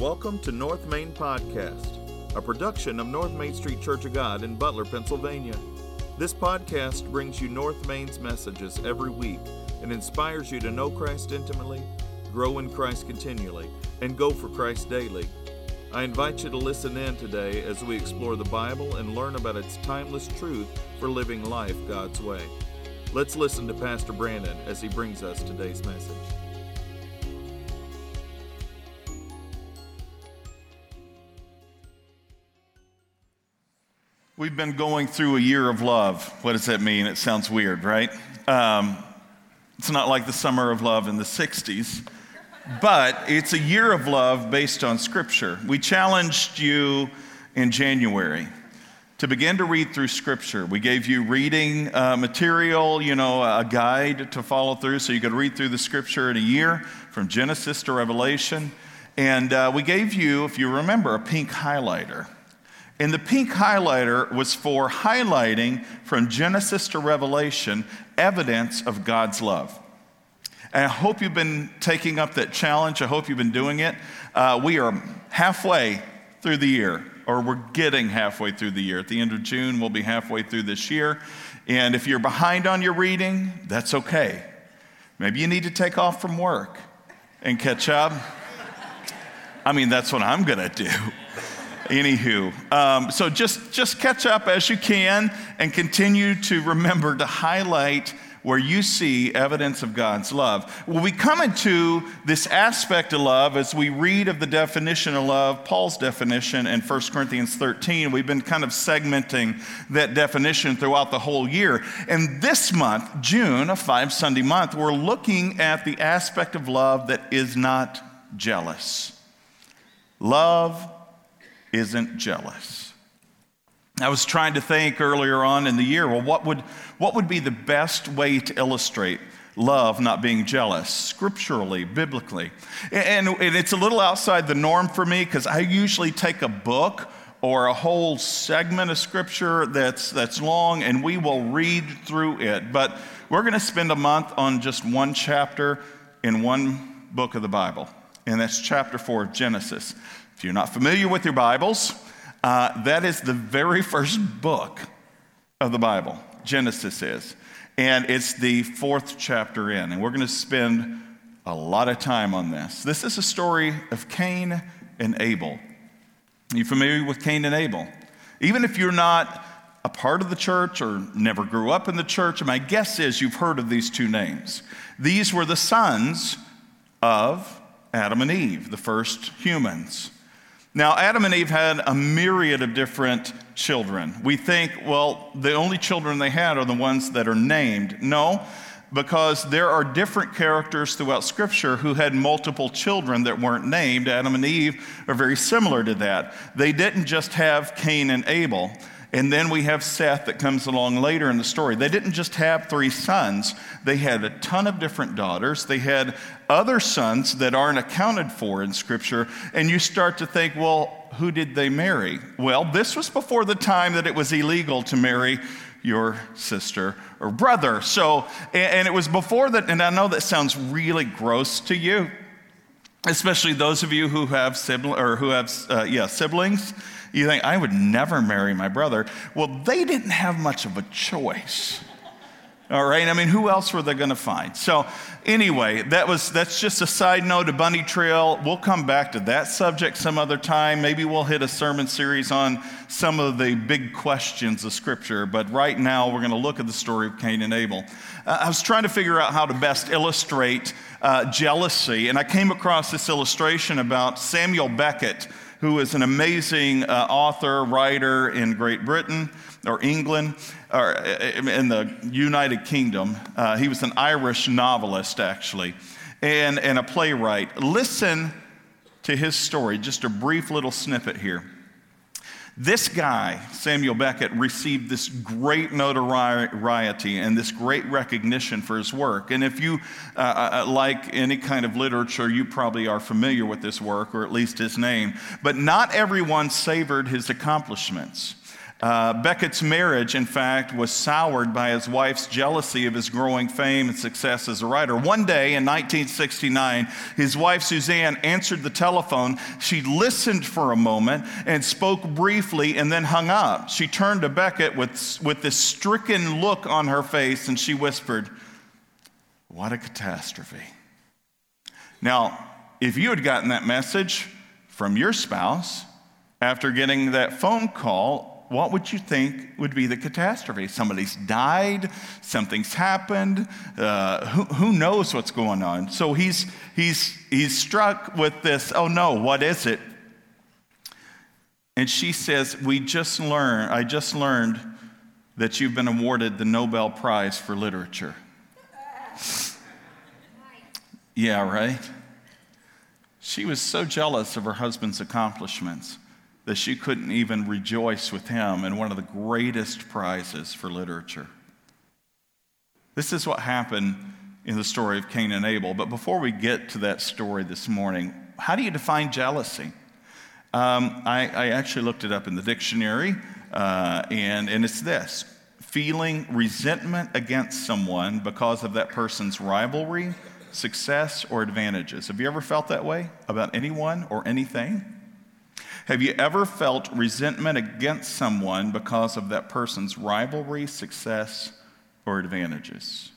Welcome to North Main Podcast, a production of North Main Street Church of God in Butler, Pennsylvania. This podcast brings you North Main's messages every week and inspires you to know Christ intimately, grow in Christ continually, and go for Christ daily. I invite you to listen in today as we explore the Bible and learn about its timeless truth for living life God's way. Let's listen to Pastor Brandon as he brings us today's message. We've been going through a year of love. What does that mean? It sounds weird, right? Um, it's not like the summer of love in the 60s, but it's a year of love based on Scripture. We challenged you in January to begin to read through Scripture. We gave you reading uh, material, you know, a guide to follow through so you could read through the Scripture in a year from Genesis to Revelation. And uh, we gave you, if you remember, a pink highlighter. And the pink highlighter was for highlighting from Genesis to Revelation evidence of God's love. And I hope you've been taking up that challenge. I hope you've been doing it. Uh, we are halfway through the year, or we're getting halfway through the year. At the end of June, we'll be halfway through this year. And if you're behind on your reading, that's okay. Maybe you need to take off from work and catch up. I mean, that's what I'm going to do. Anywho, um, so just, just catch up as you can and continue to remember to highlight where you see evidence of God's love. Well, we come into this aspect of love as we read of the definition of love, Paul's definition in 1 Corinthians 13. We've been kind of segmenting that definition throughout the whole year. And this month, June, a five Sunday month, we're looking at the aspect of love that is not jealous. Love isn't jealous. I was trying to think earlier on in the year, well, what would, what would be the best way to illustrate love not being jealous, scripturally, biblically? And, and it's a little outside the norm for me because I usually take a book or a whole segment of scripture that's, that's long and we will read through it. But we're going to spend a month on just one chapter in one book of the Bible, and that's chapter 4 of Genesis. If you're not familiar with your Bibles, uh, that is the very first book of the Bible, Genesis is. And it's the fourth chapter in. And we're going to spend a lot of time on this. This is a story of Cain and Abel. Are you familiar with Cain and Abel? Even if you're not a part of the church or never grew up in the church, my guess is you've heard of these two names. These were the sons of Adam and Eve, the first humans. Now, Adam and Eve had a myriad of different children. We think, well, the only children they had are the ones that are named. No, because there are different characters throughout Scripture who had multiple children that weren't named. Adam and Eve are very similar to that. They didn't just have Cain and Abel. And then we have Seth that comes along later in the story. They didn't just have three sons, they had a ton of different daughters. They had other sons that aren't accounted for in Scripture. And you start to think, well, who did they marry? Well, this was before the time that it was illegal to marry your sister or brother. So, and it was before that, and I know that sounds really gross to you, especially those of you who have siblings or who have, uh, yeah, siblings. You think, I would never marry my brother. Well, they didn't have much of a choice. All right, I mean, who else were they going to find? So, anyway, that was that's just a side note. A bunny trail. We'll come back to that subject some other time. Maybe we'll hit a sermon series on some of the big questions of Scripture. But right now, we're going to look at the story of Cain and Abel. Uh, I was trying to figure out how to best illustrate uh, jealousy, and I came across this illustration about Samuel Beckett who is an amazing uh, author, writer in Great Britain or England or uh, in the United Kingdom. Uh, he was an Irish novelist, actually, and, and a playwright. Listen to his story, just a brief little snippet here. This guy, Samuel Beckett, received this great notoriety and this great recognition for his work. And if you uh, uh, uh, like any kind of literature, you probably are familiar with this work, or at least his name. But not everyone savored his accomplishments. Uh, Beckett's marriage, in fact, was soured by his wife's jealousy of his growing fame and success as a writer. One day in 1969, his wife Suzanne answered the telephone. She listened for a moment and spoke briefly and then hung up. She turned to Beckett with, with this stricken look on her face and she whispered, What a catastrophe. Now, if you had gotten that message from your spouse after getting that phone call, what would you think would be the catastrophe? Somebody's died, something's happened, uh, who, who knows what's going on? So he's, he's, he's struck with this oh no, what is it? And she says, We just learned, I just learned that you've been awarded the Nobel Prize for Literature. Yeah, right? She was so jealous of her husband's accomplishments that she couldn't even rejoice with him in one of the greatest prizes for literature. This is what happened in the story of Cain and Abel. But before we get to that story this morning, how do you define jealousy? Um, I, I, actually looked it up in the dictionary, uh, and, and it's this feeling resentment against someone because of that person's rivalry, success, or advantages. Have you ever felt that way about anyone or anything? Have you ever felt resentment against someone because of that person's rivalry, success, or advantages?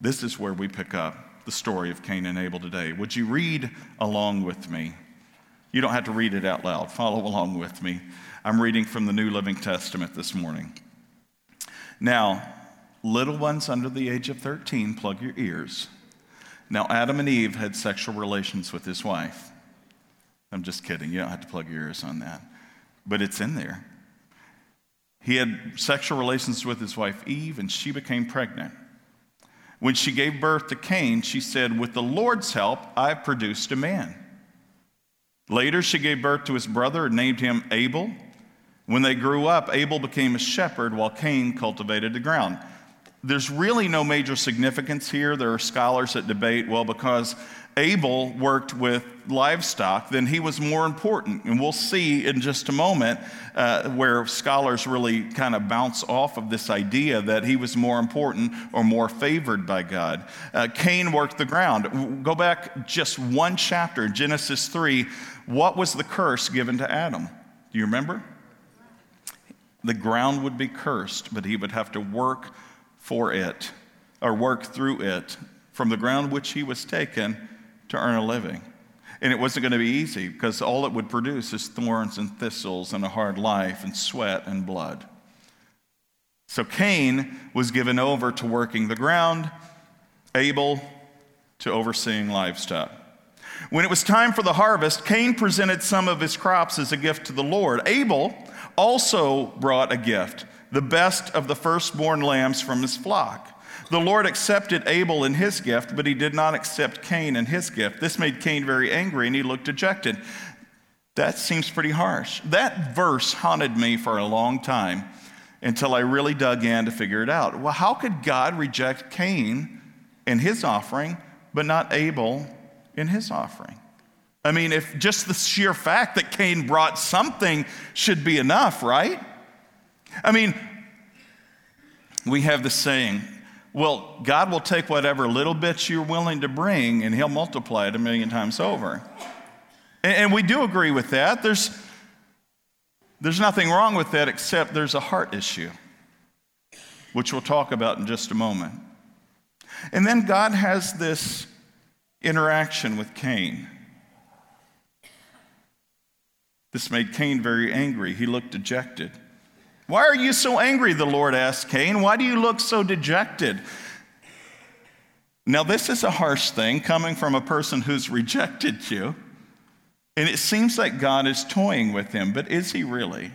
This is where we pick up the story of Cain and Abel today. Would you read along with me? You don't have to read it out loud. Follow along with me. I'm reading from the New Living Testament this morning. Now, little ones under the age of 13, plug your ears. Now, Adam and Eve had sexual relations with his wife. I'm just kidding. You don't have to plug your ears on that. But it's in there. He had sexual relations with his wife Eve, and she became pregnant. When she gave birth to Cain, she said, With the Lord's help, I've produced a man. Later, she gave birth to his brother and named him Abel. When they grew up, Abel became a shepherd while Cain cultivated the ground. There's really no major significance here. There are scholars that debate, well, because Abel worked with livestock, then he was more important. And we'll see in just a moment uh, where scholars really kind of bounce off of this idea that he was more important or more favored by God. Uh, Cain worked the ground. Go back just one chapter, Genesis 3. What was the curse given to Adam? Do you remember? The ground would be cursed, but he would have to work for it or work through it from the ground which he was taken to earn a living. And it wasn't going to be easy because all it would produce is thorns and thistles and a hard life and sweat and blood. So Cain was given over to working the ground, Abel to overseeing livestock. When it was time for the harvest, Cain presented some of his crops as a gift to the Lord. Abel also brought a gift, the best of the firstborn lambs from his flock. The Lord accepted Abel and his gift, but he did not accept Cain and his gift. This made Cain very angry and he looked dejected. That seems pretty harsh. That verse haunted me for a long time until I really dug in to figure it out. Well, how could God reject Cain and his offering, but not Abel in his offering? I mean, if just the sheer fact that Cain brought something should be enough, right? I mean, we have the saying, well, God will take whatever little bits you're willing to bring and He'll multiply it a million times over. And, and we do agree with that. There's, there's nothing wrong with that except there's a heart issue, which we'll talk about in just a moment. And then God has this interaction with Cain. This made Cain very angry. He looked dejected. Why are you so angry? The Lord asked Cain. Why do you look so dejected? Now, this is a harsh thing coming from a person who's rejected you. And it seems like God is toying with him, but is he really?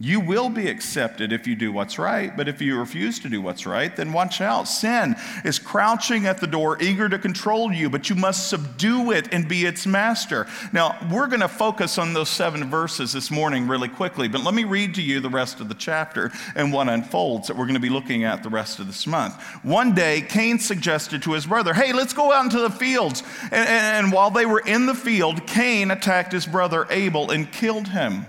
You will be accepted if you do what's right, but if you refuse to do what's right, then watch out. Sin is crouching at the door, eager to control you, but you must subdue it and be its master. Now, we're going to focus on those seven verses this morning really quickly, but let me read to you the rest of the chapter and what unfolds that we're going to be looking at the rest of this month. One day, Cain suggested to his brother, Hey, let's go out into the fields. And, and, and while they were in the field, Cain attacked his brother Abel and killed him.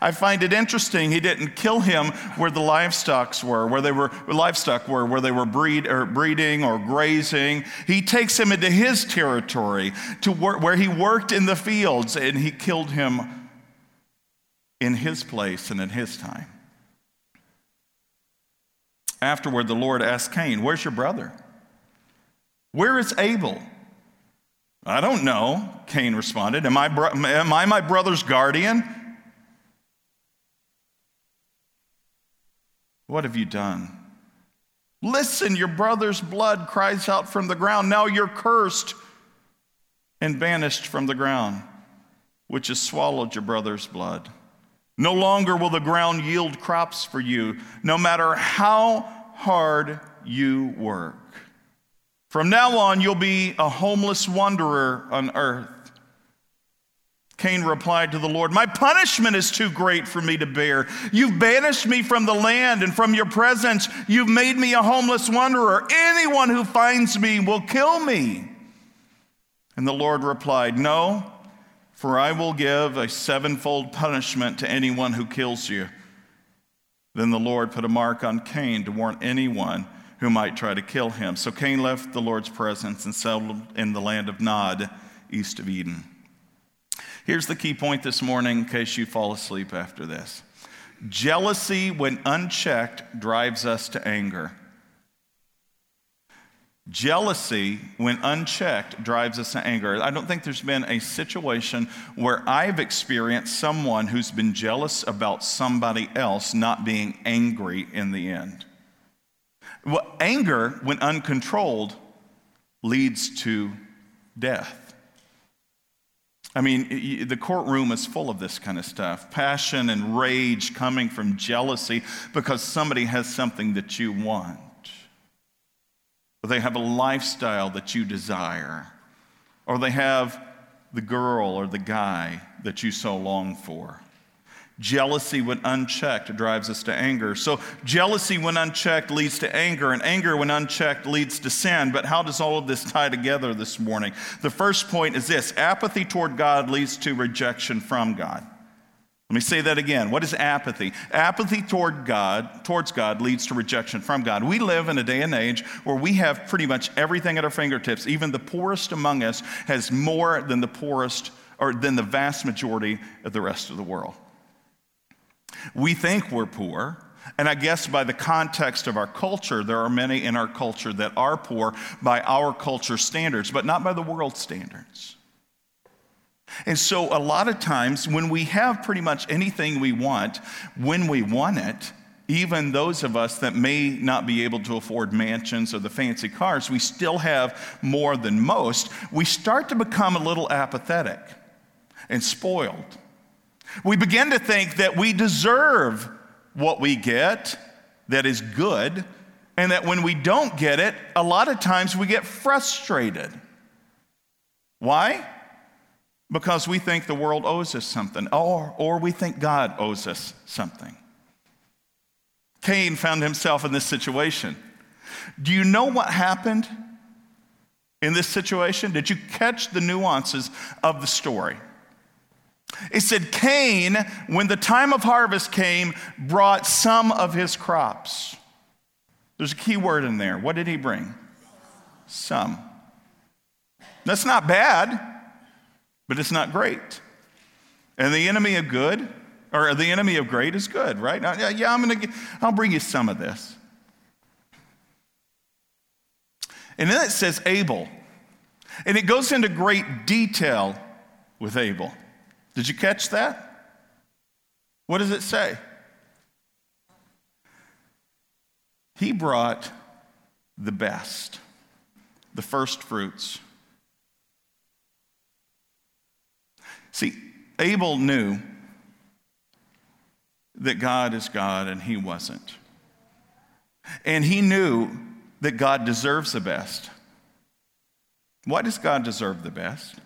I find it interesting he didn't kill him where the livestock were, where they were livestock were, where they were breed, or breeding or grazing. He takes him into his territory to where, where he worked in the fields, and he killed him in his place and in his time. Afterward, the Lord asked Cain, Where's your brother? Where is Abel? I don't know, Cain responded. Am I, bro- am I my brother's guardian? What have you done? Listen, your brother's blood cries out from the ground. Now you're cursed and banished from the ground, which has swallowed your brother's blood. No longer will the ground yield crops for you, no matter how hard you work. From now on, you'll be a homeless wanderer on earth. Cain replied to the Lord, My punishment is too great for me to bear. You've banished me from the land and from your presence. You've made me a homeless wanderer. Anyone who finds me will kill me. And the Lord replied, No, for I will give a sevenfold punishment to anyone who kills you. Then the Lord put a mark on Cain to warn anyone who might try to kill him. So Cain left the Lord's presence and settled in the land of Nod, east of Eden. Here's the key point this morning in case you fall asleep after this jealousy, when unchecked, drives us to anger. Jealousy, when unchecked, drives us to anger. I don't think there's been a situation where I've experienced someone who's been jealous about somebody else not being angry in the end. Well, anger, when uncontrolled, leads to death. I mean, the courtroom is full of this kind of stuff. Passion and rage coming from jealousy because somebody has something that you want. Or they have a lifestyle that you desire, or they have the girl or the guy that you so long for. Jealousy, when unchecked, drives us to anger. So, jealousy, when unchecked, leads to anger, and anger, when unchecked, leads to sin. But how does all of this tie together this morning? The first point is this apathy toward God leads to rejection from God. Let me say that again. What is apathy? Apathy toward God, towards God leads to rejection from God. We live in a day and age where we have pretty much everything at our fingertips. Even the poorest among us has more than the poorest or than the vast majority of the rest of the world. We think we're poor, and I guess by the context of our culture, there are many in our culture that are poor by our culture standards, but not by the world standards. And so, a lot of times, when we have pretty much anything we want, when we want it, even those of us that may not be able to afford mansions or the fancy cars, we still have more than most. We start to become a little apathetic and spoiled. We begin to think that we deserve what we get that is good, and that when we don't get it, a lot of times we get frustrated. Why? because we think the world owes us something, or, or we think God owes us something. Cain found himself in this situation. Do you know what happened in this situation? Did you catch the nuances of the story? It said, Cain, when the time of harvest came, brought some of his crops. There's a key word in there. What did he bring? Some. That's not bad but it's not great. And the enemy of good, or the enemy of great is good, right? Yeah, I'm gonna, get, I'll bring you some of this. And then it says Abel. And it goes into great detail with Abel. Did you catch that? What does it say? He brought the best, the first fruits. See, Abel knew that God is God and he wasn't. And he knew that God deserves the best. Why does God deserve the best?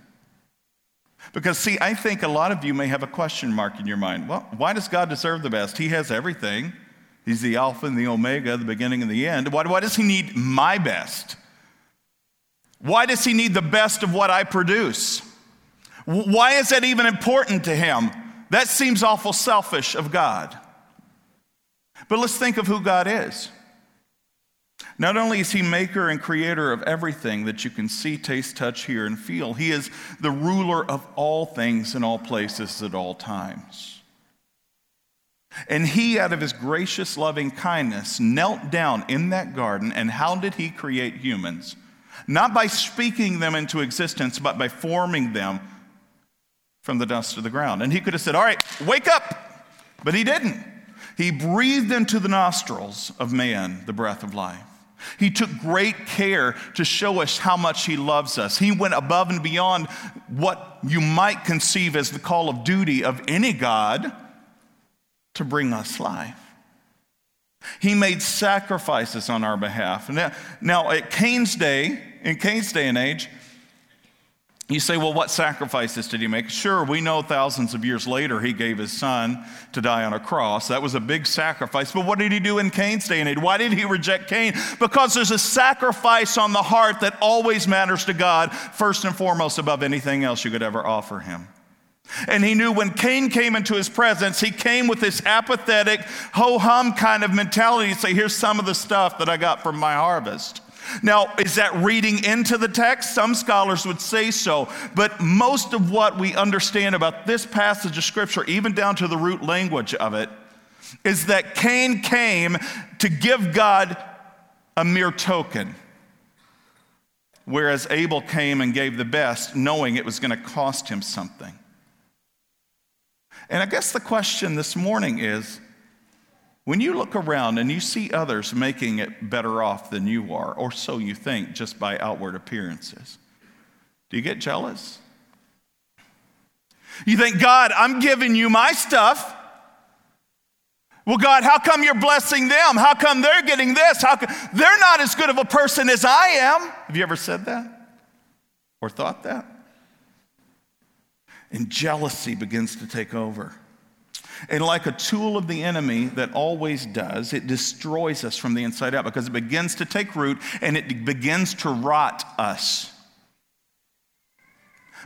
Because, see, I think a lot of you may have a question mark in your mind. Well, why does God deserve the best? He has everything. He's the Alpha and the Omega, the beginning and the end. Why, why does He need my best? Why does He need the best of what I produce? Why is that even important to him? That seems awful selfish of God. But let's think of who God is. Not only is he maker and creator of everything that you can see, taste, touch, hear, and feel, he is the ruler of all things in all places at all times. And he, out of his gracious, loving kindness, knelt down in that garden. And how did he create humans? Not by speaking them into existence, but by forming them from the dust of the ground. And he could have said, All right, wake up. But he didn't. He breathed into the nostrils of man the breath of life. He took great care to show us how much He loves us. He went above and beyond what you might conceive as the call of duty of any God to bring us life. He made sacrifices on our behalf. Now, now at Cain's day, in Cain's day and age, you say, well, what sacrifices did he make? Sure, we know thousands of years later he gave his son to die on a cross. That was a big sacrifice. But what did he do in Cain's day and age? Why did he reject Cain? Because there's a sacrifice on the heart that always matters to God, first and foremost, above anything else you could ever offer him. And he knew when Cain came into his presence, he came with this apathetic, ho hum kind of mentality to say, Here's some of the stuff that I got from my harvest. Now, is that reading into the text? Some scholars would say so, but most of what we understand about this passage of Scripture, even down to the root language of it, is that Cain came to give God a mere token, whereas Abel came and gave the best, knowing it was going to cost him something. And I guess the question this morning is when you look around and you see others making it better off than you are, or so you think just by outward appearances, do you get jealous? You think, God, I'm giving you my stuff. Well, God, how come you're blessing them? How come they're getting this? How come they're not as good of a person as I am? Have you ever said that or thought that? And jealousy begins to take over. And like a tool of the enemy that always does, it destroys us from the inside out because it begins to take root and it begins to rot us.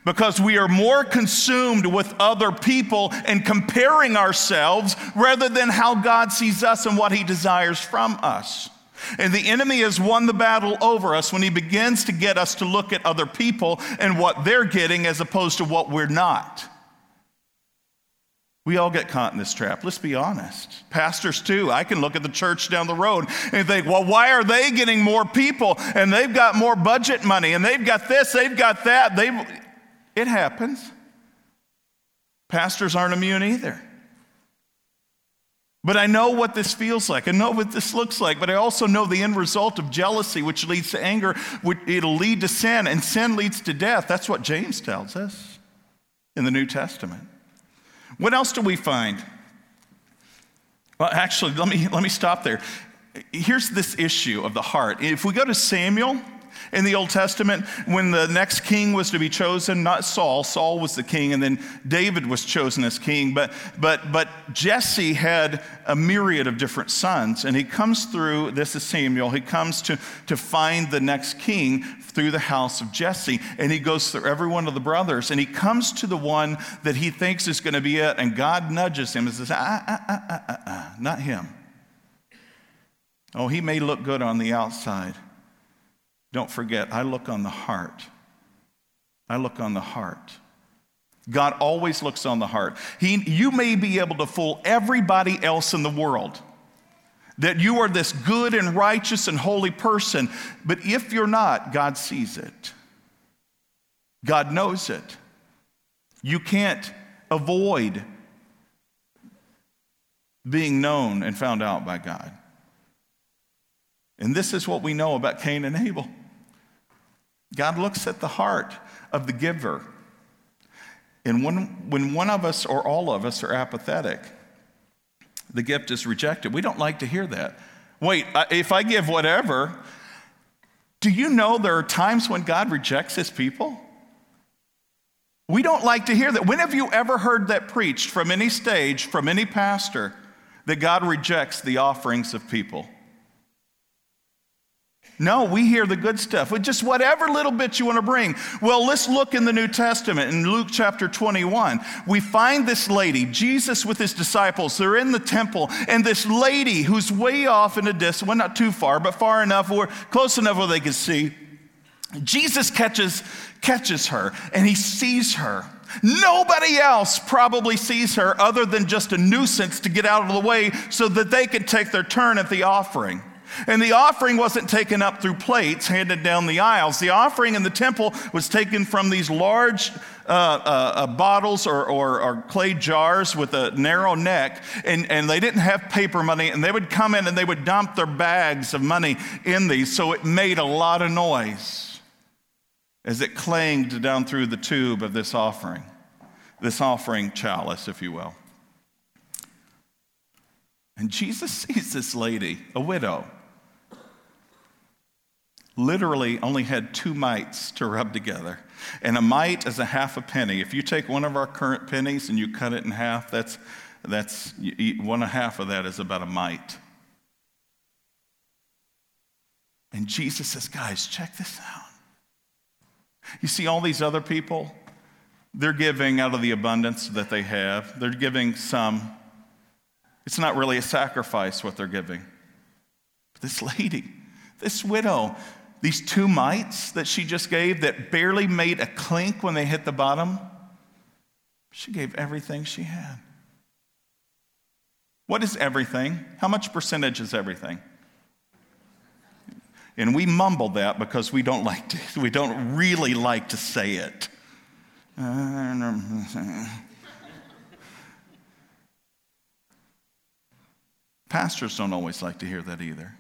Because we are more consumed with other people and comparing ourselves rather than how God sees us and what he desires from us. And the enemy has won the battle over us when he begins to get us to look at other people and what they're getting as opposed to what we're not. We all get caught in this trap. Let's be honest. Pastors, too. I can look at the church down the road and think, well, why are they getting more people and they've got more budget money and they've got this, they've got that. They've... It happens. Pastors aren't immune either. But I know what this feels like. I know what this looks like. But I also know the end result of jealousy, which leads to anger. It'll lead to sin, and sin leads to death. That's what James tells us in the New Testament. What else do we find? Well, actually, let me, let me stop there. Here's this issue of the heart. If we go to Samuel, in the Old Testament when the next king was to be chosen, not Saul, Saul was the king, and then David was chosen as king. But, but, but Jesse had a myriad of different sons, and he comes through, this is Samuel, he comes to, to find the next king through the house of Jesse, and he goes through every one of the brothers, and he comes to the one that he thinks is going to be it, and God nudges him and says, ah, ah, ah, ah, ah, ah not him. Oh, he may look good on the outside. Don't forget, I look on the heart. I look on the heart. God always looks on the heart. He, you may be able to fool everybody else in the world that you are this good and righteous and holy person, but if you're not, God sees it. God knows it. You can't avoid being known and found out by God. And this is what we know about Cain and Abel. God looks at the heart of the giver. And when, when one of us or all of us are apathetic, the gift is rejected. We don't like to hear that. Wait, if I give whatever, do you know there are times when God rejects his people? We don't like to hear that. When have you ever heard that preached from any stage, from any pastor, that God rejects the offerings of people? No, we hear the good stuff. With just whatever little bit you want to bring. Well, let's look in the New Testament in Luke chapter 21. We find this lady, Jesus with his disciples. They're in the temple, and this lady who's way off in the distance, well, not too far, but far enough or close enough where they can see. Jesus catches, catches her, and he sees her. Nobody else probably sees her other than just a nuisance to get out of the way so that they could take their turn at the offering. And the offering wasn't taken up through plates handed down the aisles. The offering in the temple was taken from these large uh, uh, uh, bottles or, or, or, clay jars with a narrow neck, and, and they didn't have paper money, and they would come in and they would dump their bags of money in these, so it made a lot of noise as it clanged down through the tube of this offering, this offering chalice, if you will. And Jesus sees this lady, a widow literally only had two mites to rub together. And a mite is a half a penny. If you take one of our current pennies and you cut it in half, that's, that's one and a half of that is about a mite. And Jesus says, guys, check this out. You see, all these other people, they're giving out of the abundance that they have. They're giving some. It's not really a sacrifice what they're giving. But this lady, this widow, these two mites that she just gave that barely made a clink when they hit the bottom, she gave everything she had. What is everything? How much percentage is everything? And we mumble that because we don't like to, we don't really like to say it. Pastors don't always like to hear that either.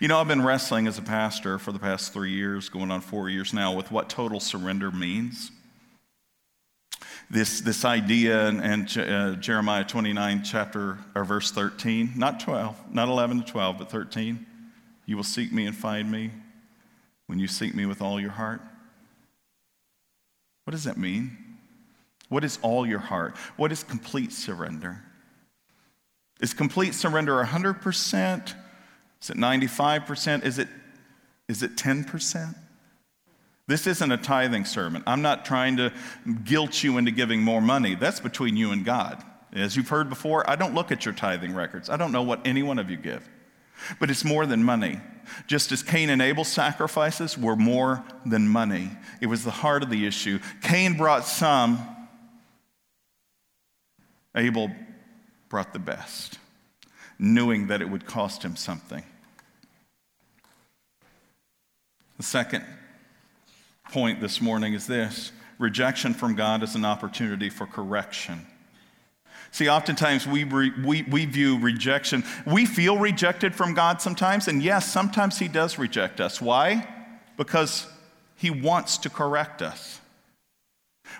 You know, I've been wrestling as a pastor for the past three years, going on four years now, with what total surrender means. This, this idea in, in uh, Jeremiah 29, chapter or verse 13, not 12, not 11 to 12, but 13. You will seek me and find me when you seek me with all your heart. What does that mean? What is all your heart? What is complete surrender? Is complete surrender 100%? Is it 95%? Is it, is it 10%? This isn't a tithing sermon. I'm not trying to guilt you into giving more money. That's between you and God. As you've heard before, I don't look at your tithing records. I don't know what any one of you give. But it's more than money. Just as Cain and Abel's sacrifices were more than money, it was the heart of the issue. Cain brought some, Abel brought the best, knowing that it would cost him something. The second point this morning is this rejection from God is an opportunity for correction. See, oftentimes we, re, we, we view rejection, we feel rejected from God sometimes, and yes, sometimes He does reject us. Why? Because He wants to correct us.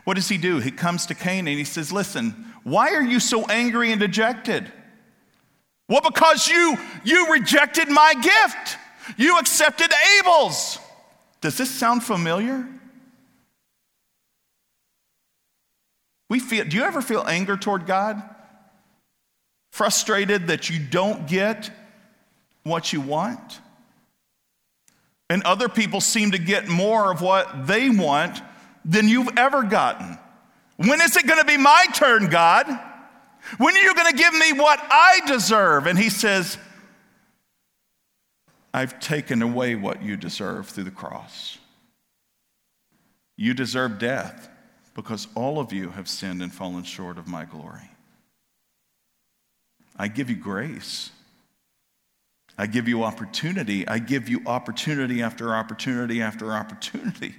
What does He do? He comes to Cain and He says, Listen, why are you so angry and dejected? Well, because you, you rejected my gift. You accepted Abel's. Does this sound familiar? We feel, do you ever feel anger toward God? Frustrated that you don't get what you want? And other people seem to get more of what they want than you've ever gotten. When is it going to be my turn, God? When are you going to give me what I deserve? And he says, I've taken away what you deserve through the cross. You deserve death because all of you have sinned and fallen short of my glory. I give you grace. I give you opportunity. I give you opportunity after opportunity after opportunity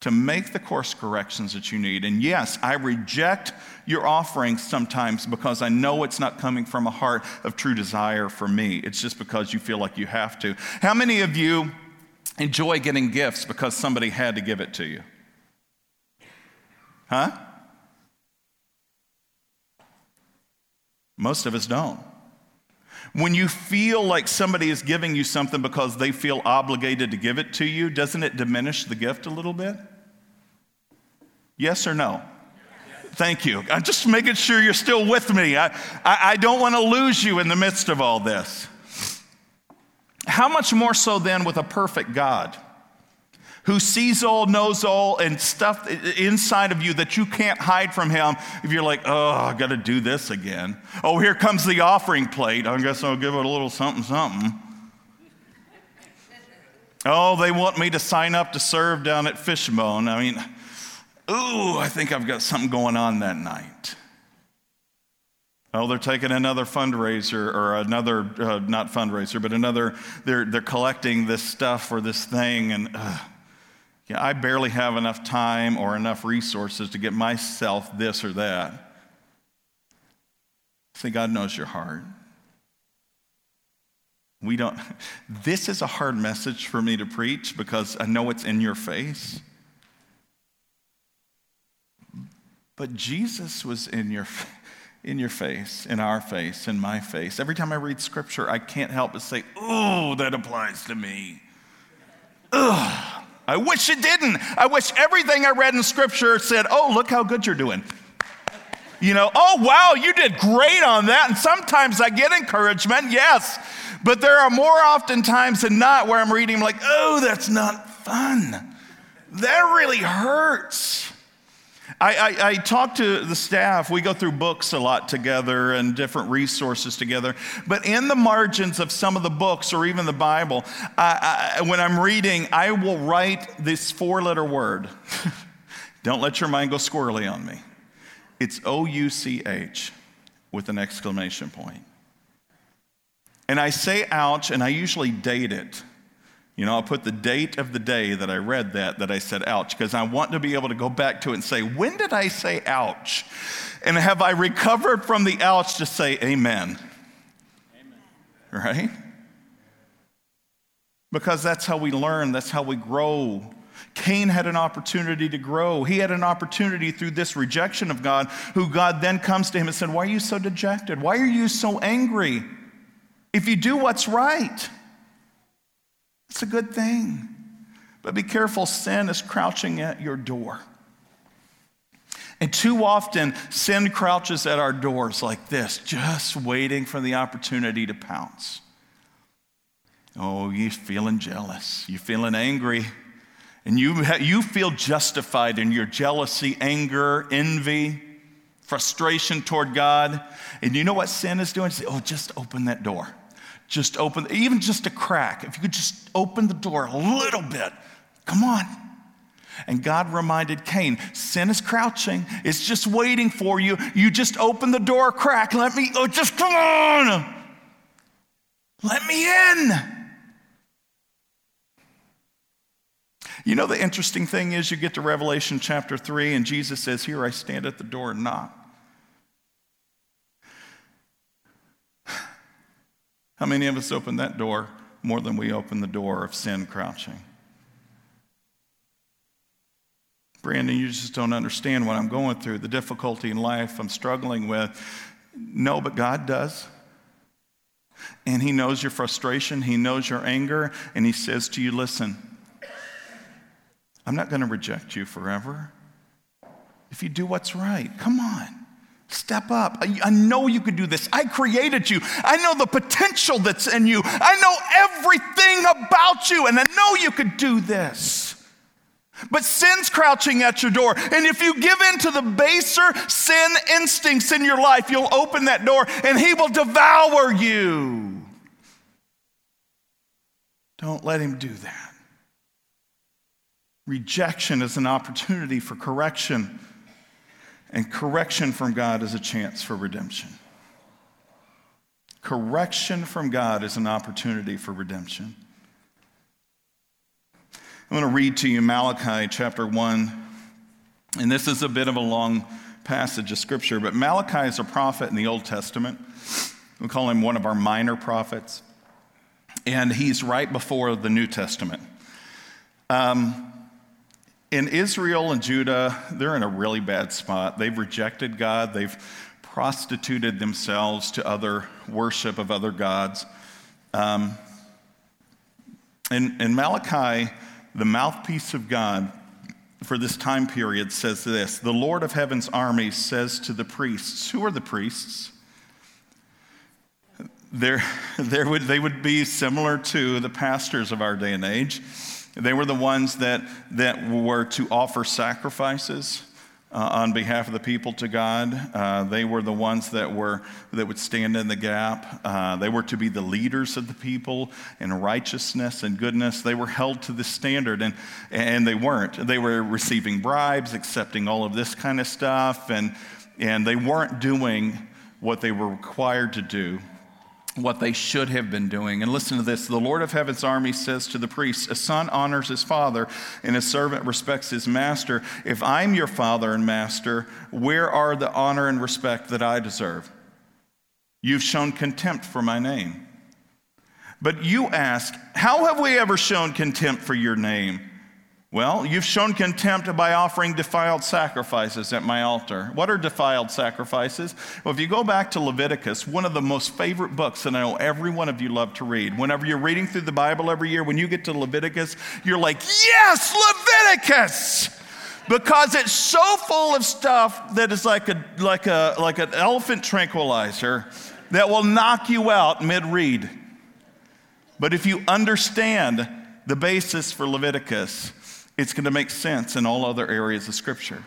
to make the course corrections that you need. And yes, I reject your offerings sometimes because I know it's not coming from a heart of true desire for me. It's just because you feel like you have to. How many of you enjoy getting gifts because somebody had to give it to you? Huh? Most of us don't. When you feel like somebody is giving you something because they feel obligated to give it to you, doesn't it diminish the gift a little bit? Yes or no? Thank you. I'm just making sure you're still with me. I, I, I don't want to lose you in the midst of all this. how much more so then with a perfect God? who sees all, knows all, and stuff inside of you that you can't hide from him. If you're like, oh, I got to do this again. Oh, here comes the offering plate. I guess I'll give it a little something, something. oh, they want me to sign up to serve down at Fishbone. I mean, ooh, I think I've got something going on that night. Oh, they're taking another fundraiser or another, uh, not fundraiser, but another, they're, they're collecting this stuff or this thing, and uh, yeah, I barely have enough time or enough resources to get myself this or that. See, God knows your heart. We don't, this is a hard message for me to preach because I know it's in your face. But Jesus was in your, in your face, in our face, in my face. Every time I read scripture, I can't help but say, oh, that applies to me. Ugh. I wish it didn't. I wish everything I read in Scripture said, oh, look how good you're doing. You know, oh, wow, you did great on that. And sometimes I get encouragement, yes. But there are more often times than not where I'm reading, like, oh, that's not fun. That really hurts. I, I, I, talk to the staff. We go through books a lot together and different resources together. But in the margins of some of the books or even the Bible, I, when I'm reading, I will write this four letter word. Don't let your mind go squirrely on me. It's O U C H with an exclamation point. And I say ouch, and I usually date it. You know, I'll put the date of the day that I read that, that I said ouch, because I want to be able to go back to it and say, when did I say ouch? And have I recovered from the ouch to say amen? amen. Right? Because that's how we learn, that's how we grow. Cain had an opportunity to grow. He had an opportunity through this rejection of God, who God then comes to him and said, Why are you so dejected? Why are you so angry? If you do what's right, it's a good thing. But be careful, sin is crouching at your door. And too often, sin crouches at our doors like this, just waiting for the opportunity to pounce. Oh, you're feeling jealous. You're feeling angry. And you, you feel justified in your jealousy, anger, envy, frustration toward God. And you know what sin is doing? Oh, just open that door just open, even just a crack, if you could just open the door a little bit, come on. And God reminded Cain, sin is crouching, it's just waiting for you. You just open the door crack, let me, oh, just come on. Let me in. You know, the interesting thing is, you get to Revelation chapter 3, and Jesus says, Here I stand at the door and knock. How many of us open that door more than we open the door of sin crouching? Brandon, you just don't understand what I'm going through, the difficulty in life I'm struggling with. No, but God does. And He knows your frustration, He knows your anger, and He says to you, Listen, I'm not going to reject you forever. If you do what's right, come on. Step up. I, I, know you could do this. I created you. I know the potential that's in you. I know everything about you, and I know you could do this. But sin's crouching at your door. And if you give in to the baser sin instincts in your life, you'll open that door and he will devour you. Don't let him do that. Rejection is an opportunity for correction. And correction from God is a chance for redemption. Correction from God is an opportunity for redemption. I'm going to read to you Malachi chapter 1. And this is a bit of a long passage of scripture, but Malachi is a prophet in the Old Testament. We call him one of our minor prophets. And he's right before the New Testament. Um, in Israel and Judah, they're in a really bad spot. They've rejected God, they've prostituted themselves to other worship of other gods. Um, and, and Malachi, the mouthpiece of God for this time period, says this The Lord of heaven's armies says to the priests, Who are the priests? there, there would, they would be similar to the pastors of our day and age. They were the ones that, that were to offer sacrifices uh, on behalf of the people to God. Uh, they were the ones that were that would stand in the gap. Uh, they were to be the leaders of the people in righteousness and goodness. They were held to the standard, and and they weren't. They were receiving bribes, accepting all of this kind of stuff, and and they weren't doing what they were required to do what they should have been doing. And listen to this the Lord of Heaven's army says to the priests, A son honors his father, and a servant respects his master. If I'm your father and master, where are the honor and respect that I deserve? You've shown contempt for my name. But you ask, How have we ever shown contempt for your name? Well, you've shown contempt by offering defiled sacrifices at my altar. What are defiled sacrifices? Well, if you go back to Leviticus, one of the most favorite books that I know every one of you love to read. Whenever you're reading through the Bible every year, when you get to Leviticus, you're like, yes, Leviticus! Because it's so full of stuff that is like, a, like, a, like an elephant tranquilizer that will knock you out mid read. But if you understand the basis for Leviticus, it's going to make sense in all other areas of Scripture.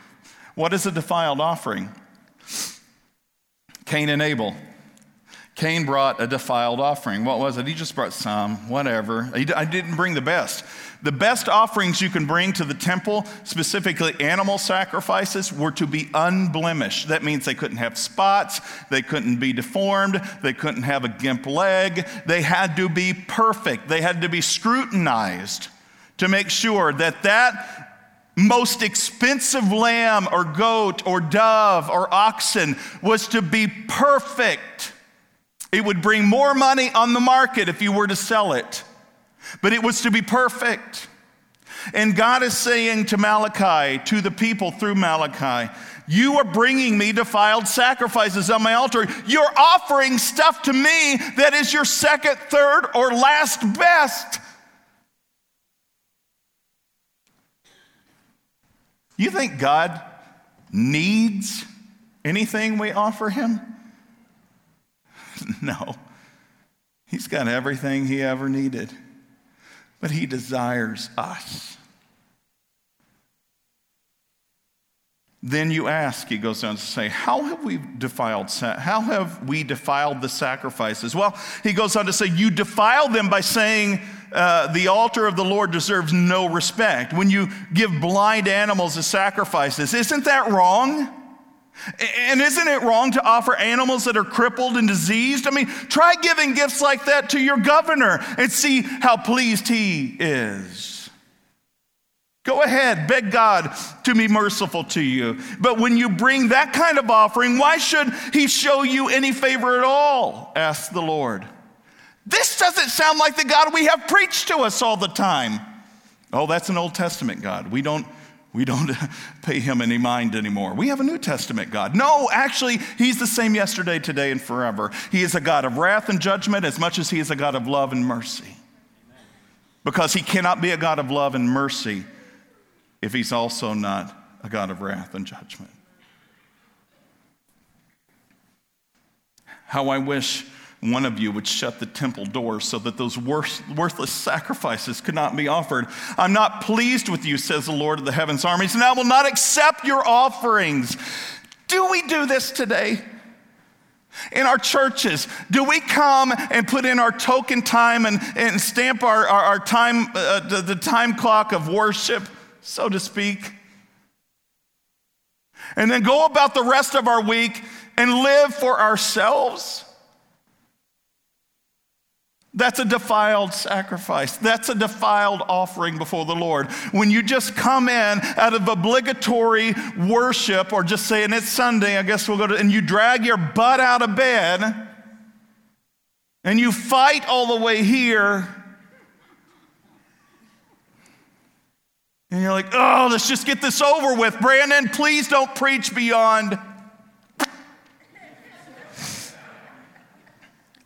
What is a defiled offering? Cain and Abel. Cain brought a defiled offering. What was it? He just brought some, whatever. I didn't bring the best. The best offerings you can bring to the temple, specifically animal sacrifices, were to be unblemished. That means they couldn't have spots, they couldn't be deformed, they couldn't have a gimp leg. They had to be perfect, they had to be scrutinized to make sure that that most expensive lamb or goat or dove or oxen was to be perfect. It would bring more money on the market if you were to sell it, but it was to be perfect. And God is saying to Malachi, to the people through Malachi, you are bringing me defiled sacrifices on my altar. You're offering stuff to me that is your second, third, or last best. You think God needs anything we offer him? no. He's got everything he ever needed, but he desires us. Then you ask, he goes on to say, How have we defiled how have we defiled the sacrifices? Well, he goes on to say, You defile them by saying, uh, the altar of the Lord deserves no respect. When you give blind animals as sacrifices, isn't that wrong? And isn't it wrong to offer animals that are crippled and diseased? I mean, try giving gifts like that to your governor and see how pleased he is. Go ahead, beg God to be merciful to you. But when you bring that kind of offering, why should he show you any favor at all? asked the Lord. This doesn't sound like the God we have preached to us all the time. Oh, that's an Old Testament God. We don't, we don't pay him any mind anymore. We have a New Testament God. No, actually, he's the same yesterday, today, and forever. He is a God of wrath and judgment as much as he is a God of love and mercy. Because he cannot be a God of love and mercy if he's also not a God of wrath and judgment. How I wish one of you would shut the temple doors so that those worthless sacrifices could not be offered. I'm not pleased with you, says the Lord of the heavens armies, and I will not accept your offerings. Do we do this today? In our churches, do we come and put in our token time and, and stamp our, our, our time, uh, the, the time clock of worship, so to speak? And then go about the rest of our week and live for ourselves? That's a defiled sacrifice. That's a defiled offering before the Lord. When you just come in out of obligatory worship or just saying it's Sunday, I guess we'll go to, and you drag your butt out of bed and you fight all the way here. And you're like, oh, let's just get this over with. Brandon, please don't preach beyond.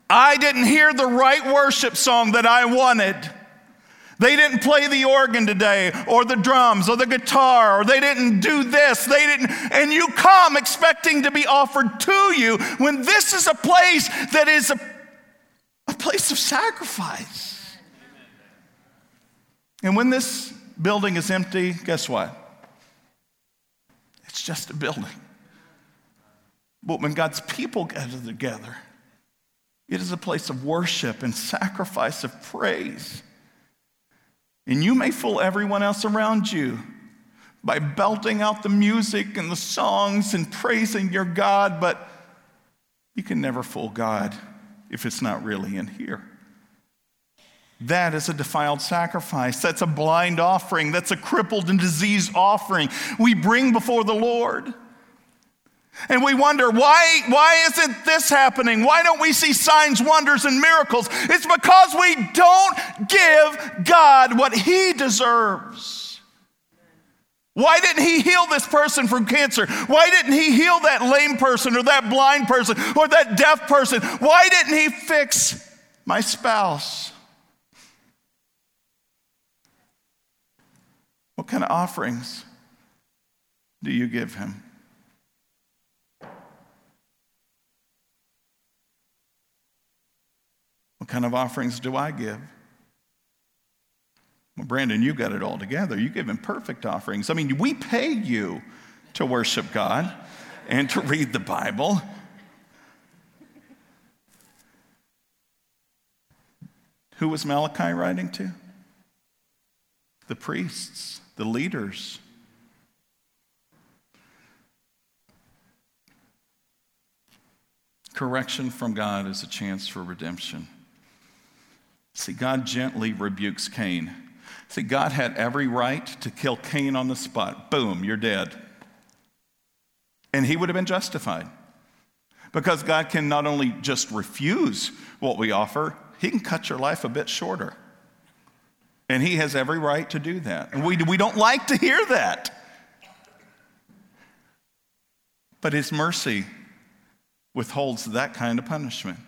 I didn't hear the right worship song that I wanted. They didn't play the organ today, or the drums, or the guitar, or they didn't do this, they didn't, and you come expecting to be offered to you when this is a place that is a place of sacrifice. And when this building is empty, guess what? It's just a building. But when God's people gather together, it is a place of worship and sacrifice of praise. And you may fool everyone else around you by belting out the music and the songs and praising your God, but you can never fool God if it's not really in here. That is a defiled sacrifice. That's a blind offering. That's a crippled and diseased offering we bring before the Lord. And we wonder, why, why isn't this happening? Why don't we see signs, wonders, and miracles? It's because we don't give God what He deserves. Why didn't He heal this person from cancer? Why didn't He heal that lame person or that blind person or that deaf person? Why didn't He fix my spouse? What kind of offerings do you give Him? What kind of offerings do I give? Well, Brandon, you got it all together. You give him perfect offerings. I mean, we pay you to worship God and to read the Bible. Who was Malachi writing to? The priests, the leaders. Correction from God is a chance for redemption. See, God gently rebukes Cain. See, God had every right to kill Cain on the spot. Boom, you're dead. And he would have been justified. Because God can not only just refuse what we offer, he can cut your life a bit shorter. And he has every right to do that. And we, we don't like to hear that. But his mercy withholds that kind of punishment.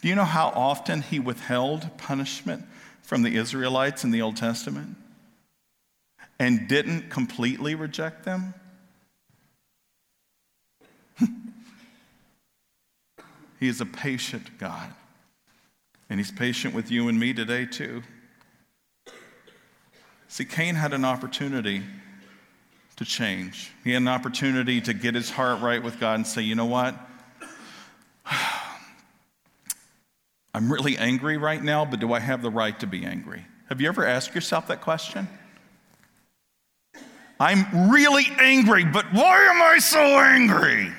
Do you know how often he withheld punishment from the Israelites in the Old Testament and didn't completely reject them? he is a patient God. And he's patient with you and me today, too. See, Cain had an opportunity to change. He had an opportunity to get his heart right with God and say, you know what? I'm really angry right now, but do I have the right to be angry? Have you ever asked yourself that question? I'm really angry, but why am I so angry?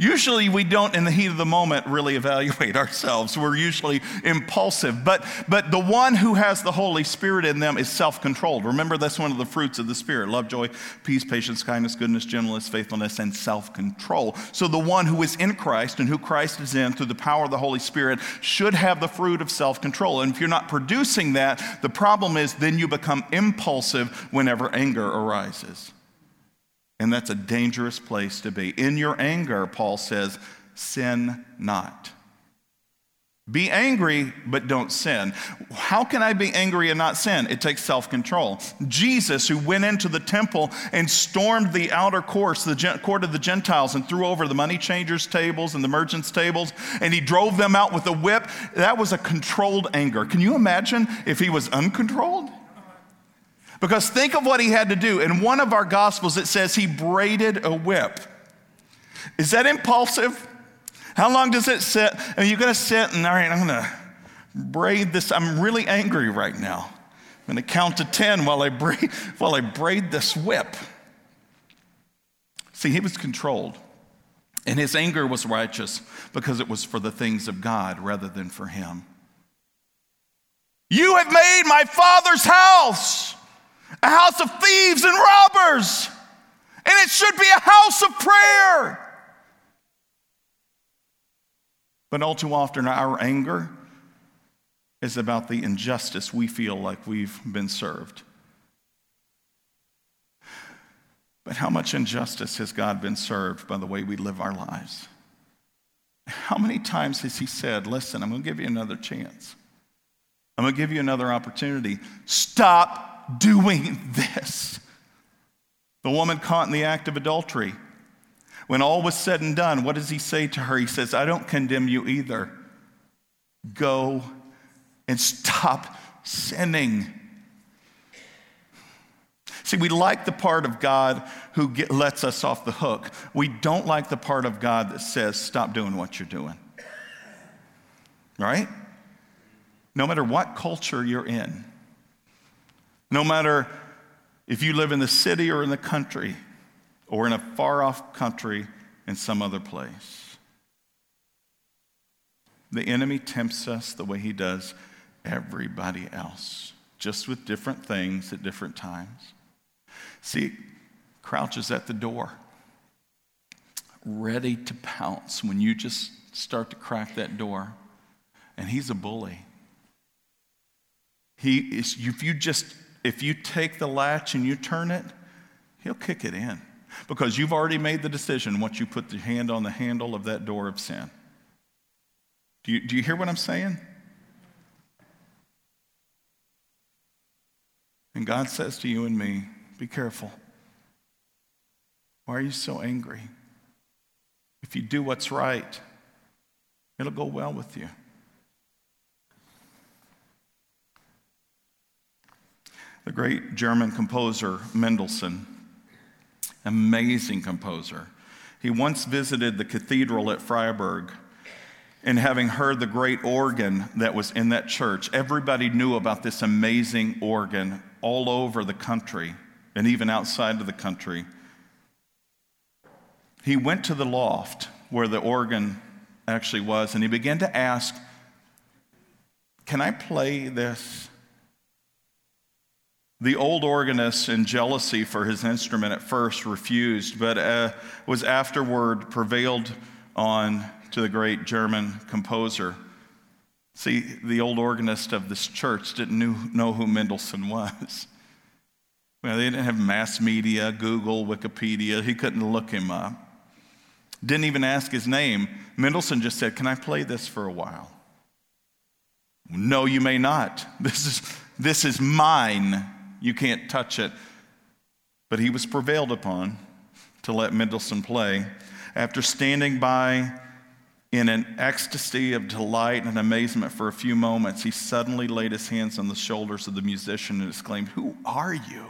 Usually, we don't, in the heat of the moment, really evaluate ourselves. We're usually impulsive. But, but the one who has the Holy Spirit in them is self controlled. Remember, that's one of the fruits of the Spirit love, joy, peace, patience, kindness, goodness, gentleness, faithfulness, and self control. So, the one who is in Christ and who Christ is in through the power of the Holy Spirit should have the fruit of self control. And if you're not producing that, the problem is then you become impulsive whenever anger arises. And that's a dangerous place to be. In your anger, Paul says, sin not. Be angry, but don't sin. How can I be angry and not sin? It takes self control. Jesus, who went into the temple and stormed the outer courts, the court of the Gentiles, and threw over the money changers' tables and the merchants' tables, and he drove them out with a whip, that was a controlled anger. Can you imagine if he was uncontrolled? Because think of what he had to do. In one of our gospels, it says he braided a whip. Is that impulsive? How long does it sit? Are you going to sit and, all right, I'm going to braid this? I'm really angry right now. I'm going to count to 10 while I braid, while I braid this whip. See, he was controlled. And his anger was righteous because it was for the things of God rather than for him. You have made my father's house a house of thieves and robbers. And it should be a house of prayer. But all too often, our anger is about the injustice we feel like we've been served. But how much injustice has God been served by the way we live our lives? How many times has He said, Listen, I'm going to give you another chance? I'm going to give you another opportunity. Stop doing this. The woman caught in the act of adultery. When all was said and done, what does he say to her? He says, I don't condemn you either. go and stop sinning. See, we like the part of God who get, lets us off the hook. We don't like the part of God that says, stop doing what you're doing. Right? No matter what culture you're in, no matter if you live in the city or in the country, or in a far off country in some other place. The enemy tempts us the way he does everybody else, just with different things at different times. See, it crouches at the door, ready to pounce when you just start to crack that door. And he's a bully. He is, if you just, if you take the latch and you turn it, he'll kick it in because you've already made the decision once you put the hand on the handle of that door of sin. Do you, do you hear what I'm saying? And God says to you and me, be careful. Why are you so angry? If you do what's right, it'll go well with you. The great German composer Mendelssohn amazing composer. He once visited the cathedral at Freiburg, and having heard the great organ that was in that church, everybody knew about this amazing organ all over the country and even outside of the country. He went to the loft where the organ actually was, and he began to ask, Can I play this? The old organist, in jealousy for his instrument, at first refused, but uh, was afterward prevailed on to the great German composer. See, the old organist of this church didn't knew, know who Mendelssohn was. Well, they didn't have mass media, Google, Wikipedia. He couldn't look him up. Didn't even ask his name. Mendelssohn just said, Can I play this for a while? No, you may not. This is, this is mine. You can't touch it. But he was prevailed upon to let Mendelssohn play. After standing by in an ecstasy of delight and amazement for a few moments, he suddenly laid his hands on the shoulders of the musician and exclaimed, Who are you?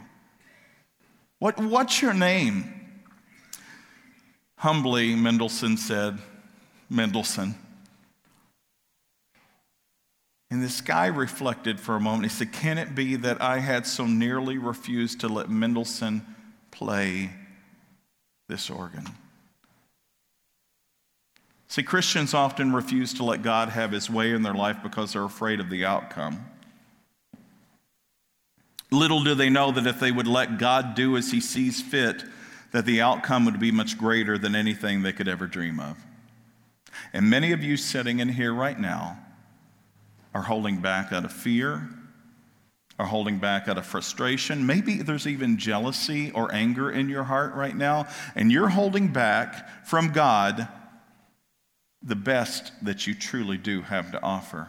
What, what's your name? Humbly, Mendelssohn said, Mendelssohn. And this guy reflected for a moment. He said, Can it be that I had so nearly refused to let Mendelssohn play this organ? See, Christians often refuse to let God have his way in their life because they're afraid of the outcome. Little do they know that if they would let God do as he sees fit, that the outcome would be much greater than anything they could ever dream of. And many of you sitting in here right now are holding back out of fear, are holding back out of frustration. Maybe there's even jealousy or anger in your heart right now, and you're holding back from God the best that you truly do have to offer.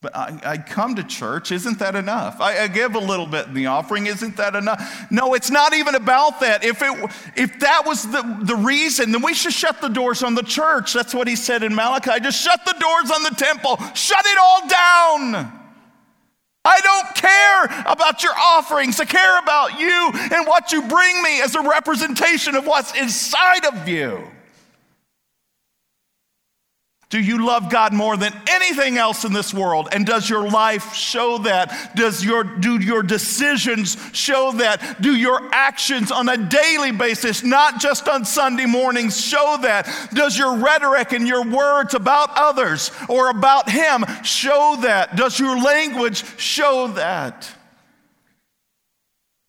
But I, I, come to church, isn't that enough? I, I, give a little bit in the offering, isn't that enough? No, it's not even about that. If, it, if that was the, the reason, then we should shut the doors on the church. That's what he said in Malachi. Just shut the doors on the temple, shut it all down. I don't care about your offerings. I care about you and what you bring me as a representation of what's inside of you. Do you love God more than anything else in this world? And does your life show that? Does your, do your decisions show that? Do your actions on a daily basis, not just on Sunday mornings, show that? Does your rhetoric and your words about others or about Him show that? Does your language show that?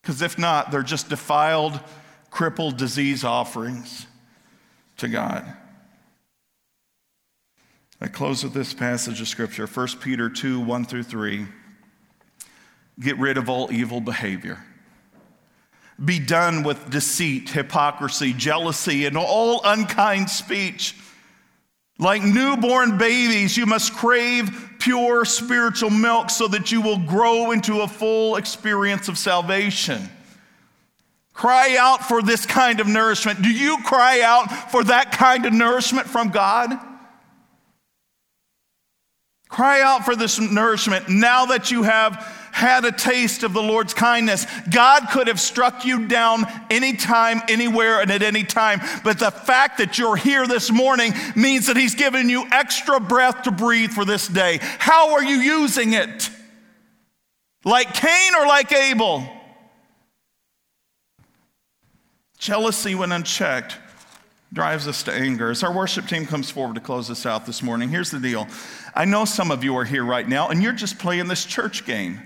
Because if not, they're just defiled, crippled disease offerings to God. I close with this passage of Scripture 1 Peter 2 1 through 3. Get rid of all evil behavior. Be done with deceit, hypocrisy, jealousy, and all unkind speech. Like newborn babies, you must crave pure spiritual milk so that you will grow into a full experience of salvation. Cry out for this kind of nourishment. Do you cry out for that kind of nourishment from God? Cry out for this nourishment now that you have had a taste of the Lord's kindness. God could have struck you down anytime, anywhere, and at any time. But the fact that you're here this morning means that He's given you extra breath to breathe for this day. How are you using it? Like Cain or like Abel? Jealousy, when unchecked, drives us to anger. As our worship team comes forward to close us out this morning, here's the deal. I know some of you are here right now and you're just playing this church game.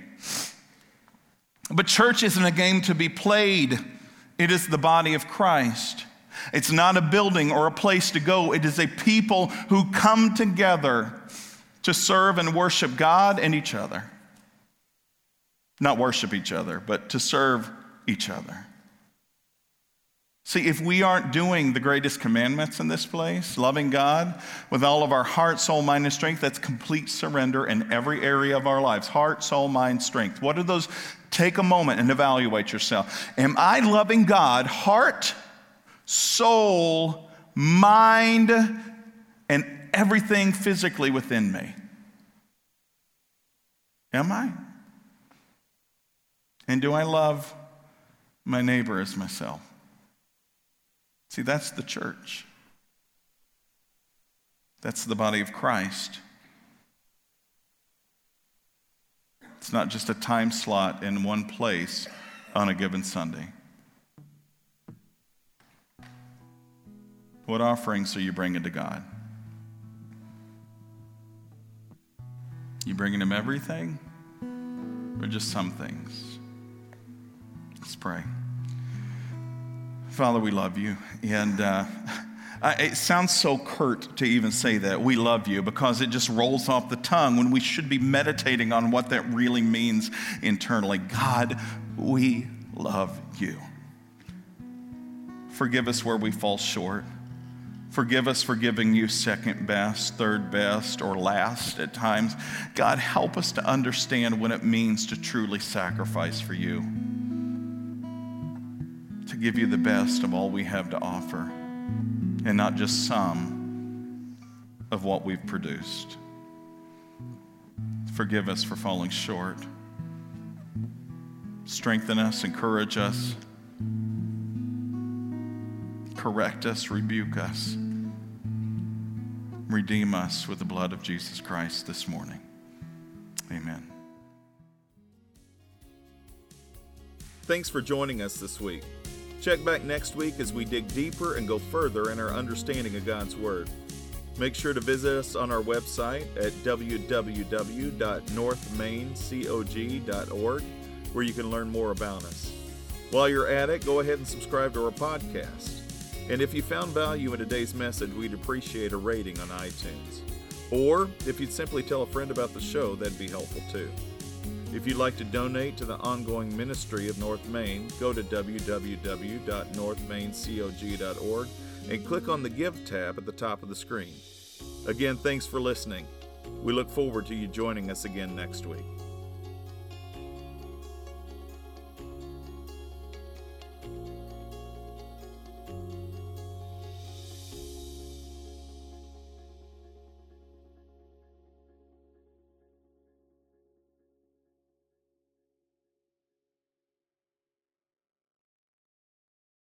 But church isn't a game to be played, it is the body of Christ. It's not a building or a place to go, it is a people who come together to serve and worship God and each other. Not worship each other, but to serve each other. See, if we aren't doing the greatest commandments in this place, loving God with all of our heart, soul, mind, and strength, that's complete surrender in every area of our lives heart, soul, mind, strength. What are those? Take a moment and evaluate yourself. Am I loving God, heart, soul, mind, and everything physically within me? Am I? And do I love my neighbor as myself? See, that's the church. That's the body of Christ. It's not just a time slot in one place on a given Sunday. What offerings are you bringing to God? You bringing Him everything or just some things? Let's pray. Father, we love you. And uh, it sounds so curt to even say that. We love you because it just rolls off the tongue when we should be meditating on what that really means internally. God, we love you. Forgive us where we fall short. Forgive us for giving you second best, third best, or last at times. God, help us to understand what it means to truly sacrifice for you to give you the best of all we have to offer and not just some of what we've produced. Forgive us for falling short. Strengthen us, encourage us, correct us, rebuke us, redeem us with the blood of Jesus Christ this morning. Amen. Thanks for joining us this week. Check back next week as we dig deeper and go further in our understanding of God's Word. Make sure to visit us on our website at www.northmaincog.org where you can learn more about us. While you're at it, go ahead and subscribe to our podcast. And if you found value in today's message, we'd appreciate a rating on iTunes. Or if you'd simply tell a friend about the show, that'd be helpful too. If you'd like to donate to the ongoing ministry of North Main, go to www.northmaincog.org and click on the Give tab at the top of the screen. Again, thanks for listening. We look forward to you joining us again next week.